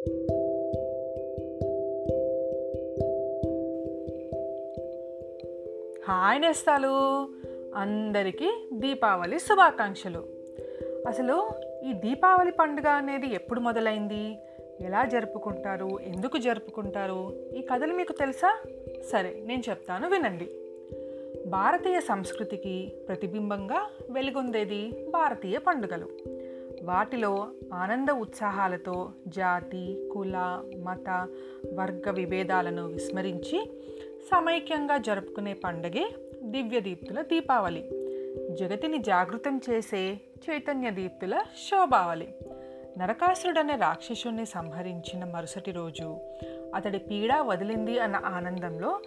Hi నేస్తాలు. అందరికీ దీపావళి శుభాకాంక్షలు. అసలు ఈ దీపావళి పండుగ అనేది ఎప్పుడు మొదలైంది? ఎలా జరుపుకుంటారు? ఎందుకు జరుపుకుంటారు? ఈ కథలు మీకు తెలుసా? సరే నేను చెప్తాను వినండి. భారతీయ సంస్కృతికి ప్రతిబింబంగా వెలుగొందేది భారతీయ పండుగలు. వాటిలో ఆనంద ఉత్సాహాలతో జాతి కుల మత వర్గ విభేదాలను విస్మరించి సమైక్యంగా జరుపుకునే పండగే దివ్యదీప్తుల దీపావళి. జగతిని జాగృతం చేసే చైతన్య దీప్తుల శోభావళి. నరకాసురుడనే రాక్షసుణ్ణి సంహరించిన మరుసటి రోజు అతడి పీడ వదిలింది అన్న ఆనందంలో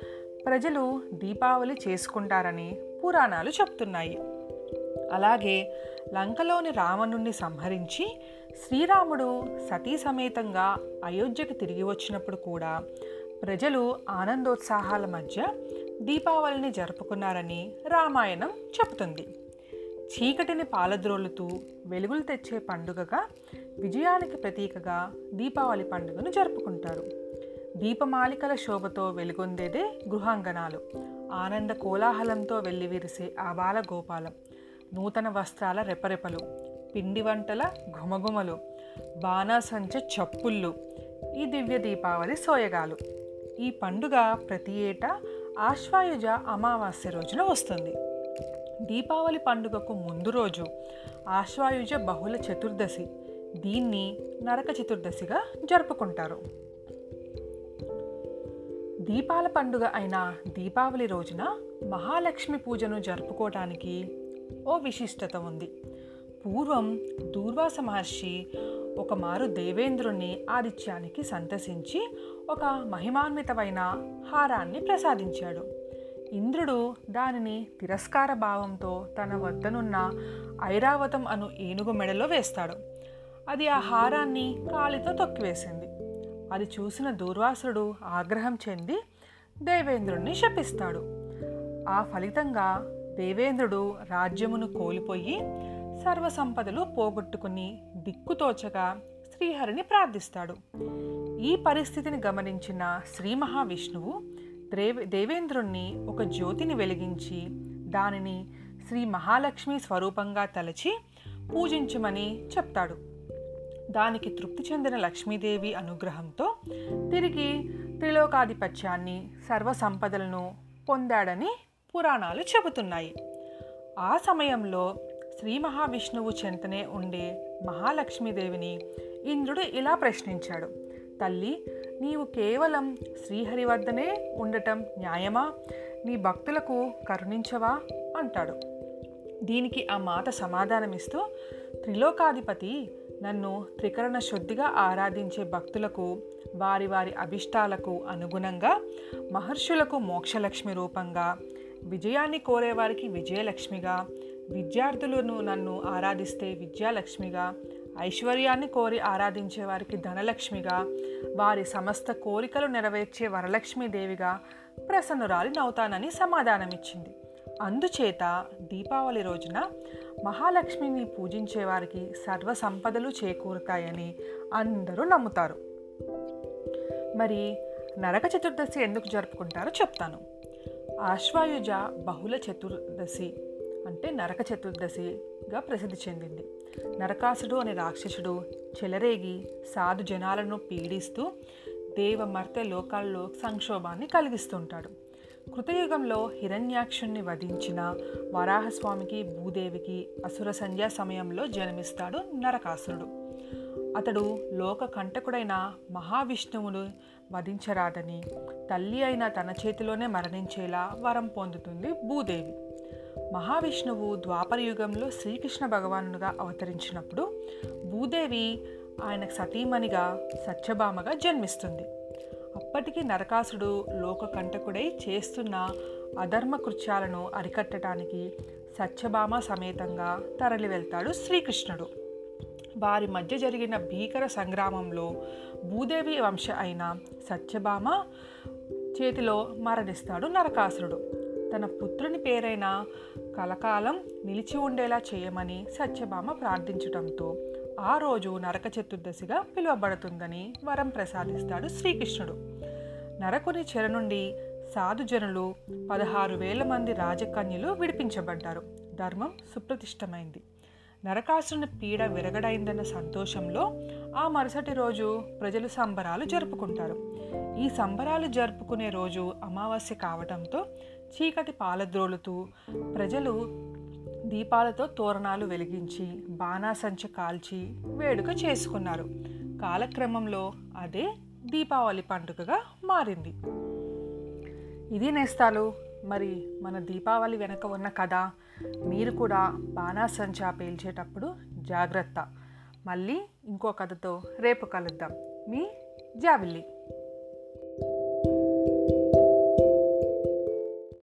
ప్రజలు దీపావళి చేసుకుంటారని పురాణాలు చెప్తున్నాయి. అలాగే లంకలోని రావణుణ్ణి సంహరించి శ్రీరాముడు సతీ సమేతంగా అయోధ్యకు తిరిగి వచ్చినప్పుడు కూడా ప్రజలు ఆనందోత్సాహాల మధ్య దీపావళిని జరుపుకున్నారని రామాయణం చెబుతుంది. చీకటిని పాలద్రోలుతూ వెలుగులు తెచ్చే పండుగగా విజయానికి ప్రతీకగా దీపావళి పండుగను జరుపుకుంటారు. దీపమాలికల శోభతో వెలుగొందేదే గృహాంగణాలు. ఆనంద కోలాహలంతో వెల్లివిరిసే ఆ గోపాలం నూతన వస్త్రాల రెపరెపలు పిండి వంటల ఘుమఘుమలు బాణాసంచ చప్పుళ్ళు ఈ దివ్య దీపావళి సోయగాలు. ఈ పండుగ ప్రతి ఏటా ఆశ్వాయుజ అమావాస్య రోజున వస్తుంది. దీపావళి పండుగకు ముందు రోజు ఆశ్వాయుజ బహుళ చతుర్దశి. దీన్ని నరక చతుర్దశిగా జరుపుకుంటారు. దీపాల పండుగ అయిన దీపావళి రోజున మహాలక్ష్మి పూజను జరుపుకోవటానికి ఓ విశిష్టత ఉంది. పూర్వం దూర్వాస మహర్షి ఒకమారు దేవేంద్రుణ్ణి ఆదిత్యానికి సంతసించి ఒక మహిమాన్వితమైన హారాన్ని ప్రసాదించాడు. ఇంద్రుడు దానిని తిరస్కార భావంతో తన వద్దనున్న ఐరావతం అను ఏనుగు మెడలో వేస్తాడు. అది ఆ హారాన్ని కాలితో తొక్కివేసింది. అది చూసిన దూర్వాసుడు ఆగ్రహం చెంది దేవేంద్రుణ్ణి శపిస్తాడు. ఆ ఫలితంగా దేవేంద్రుడు రాజ్యమును కోల్పోయి సర్వసంపదలు పోగొట్టుకుని దిక్కుతోచగా శ్రీహరిని ప్రార్థిస్తాడు. ఈ పరిస్థితిని గమనించిన శ్రీ మహావిష్ణువు దేవ దేవేంద్రుణ్ణి ఒక జ్యోతిని వెలిగించి దానిని శ్రీ మహాలక్ష్మి స్వరూపంగా తలచి పూజించమని చెప్తాడు. దానికి తృప్తి చెందిన లక్ష్మీదేవి అనుగ్రహంతో తిరిగి త్రిలోకాధిపత్యాన్ని సర్వసంపదలను పొందాడని పురాణాలు చెబుతున్నాయి. ఆ సమయంలో శ్రీ మహావిష్ణువు చెంతనే ఉండే మహాలక్ష్మీదేవిని ఇంద్రుడు ఇలా ప్రశ్నించాడు. తల్లి నీవు కేవలం శ్రీహరి వద్దనే ఉండటం న్యాయమా? నీ భక్తులకు కరుణించవా? అంటాడు. దీనికి ఆ మాత సమాధానమిస్తూ త్రిలోకాధిపతి నన్ను త్రికరణ శుద్ధిగా ఆరాధించే భక్తులకు వారి వారి అభిష్టాలకు అనుగుణంగా మహర్షులకు మోక్షలక్ష్మి రూపంగా విజయాన్ని కోరేవారికి విజయలక్ష్మిగా విద్యార్థులను నన్ను ఆరాధిస్తే విద్యాలక్ష్మిగా ఐశ్వర్యాన్ని కోరి ఆరాధించే వారికి ధనలక్ష్మిగా వారి సమస్త కోరికలు నెరవేర్చే వరలక్ష్మీదేవిగా ప్రసన్నురాలినవుతానని సమాధానమిచ్చింది. అందుచేత దీపావళి రోజున మహాలక్ష్మిని పూజించే వారికి సర్వ సంపదలు చేకూరుతాయని అందరూ నమ్ముతారు. మరి నరక చతుర్దశి ఎందుకు జరుపుకుంటారో చెప్తాను. ఆశ్వాయుజ బహుళ చతుర్దశి అంటే నరక చతుర్దశిగా ప్రసిద్ధి చెందింది. నరకాసుడు అనే రాక్షసుడు చెలరేగి సాధు జనాలను పీడిస్తూ దేవమర్తె లోకాల్లో సంక్షోభాన్ని కలిగిస్తుంటాడు. కృతయుగంలో హిరణ్యాక్షుణ్ణి వధించిన వరాహస్వామికి భూదేవికి అసుర సంధ్యా సమయంలో జన్మిస్తాడు నరకాసురుడు. అతడు లోక కంటకుడైన మహావిష్ణువును వధించరాదని తల్లి అయిన తన చేతిలోనే మరణించేలా వరం పొందుతుంది భూదేవి. మహావిష్ణువు ద్వాపర యుగంలో శ్రీకృష్ణ భగవానుగా అవతరించినప్పుడు భూదేవి ఆయనకు సతీమణిగా సత్యభామగా జన్మిస్తుంది. అప్పటికి నరకాసుడు లోకకంటకుడై చేస్తున్న అధర్మ కృత్యాలను అరికట్టడానికి సత్యభామ సమేతంగా తరలి వెళ్తాడు శ్రీకృష్ణుడు. వారి మధ్య జరిగిన భీకర సంగ్రామంలో భూదేవి వంశ అయిన సత్యభామ చేతిలో మరణిస్తాడు నరకాసురుడు. తన పుత్రుని పేరైన కలకాలం నిలిచి ఉండేలా చేయమని సత్యభామ ప్రార్థించడంతో ఆ రోజు నరక చతుర్దశిగా పిలువబడుతుందని వరం ప్రసాదిస్తాడు శ్రీకృష్ణుడు. నరకుని చెర నుండి సాధుజనులు పదహారు వేల మంది రాజకన్యలు విడిపించబడ్డారు. ధర్మం సుప్రతిష్టమైంది. నరకాసురుని పీడ విరగడైందన్న సంతోషంలో ఆ మరుసటి రోజు ప్రజలు సంబరాలు జరుపుకుంటారు. ఈ సంబరాలు జరుపుకునే రోజు అమావాస్య కావడంతో చీకటి పాలద్రోలుతూ ప్రజలు దీపాలతో తోరణాలు వెలిగించి బాణాసంచ కాల్చి వేడుక చేసుకున్నారు. కాలక్రమంలో అదే దీపావళి పండుగగా మారింది. ఇది నేస్తాలు. మరి మన దీపావళి వెనక ఉన్న కథ మీరు కూడా బాణాసంచా పేల్చేటప్పుడు జాగ్రత్త. మళ్ళీ ఇంకో కథతో రేపు కలుద్దాం. మీ జాబిల్లి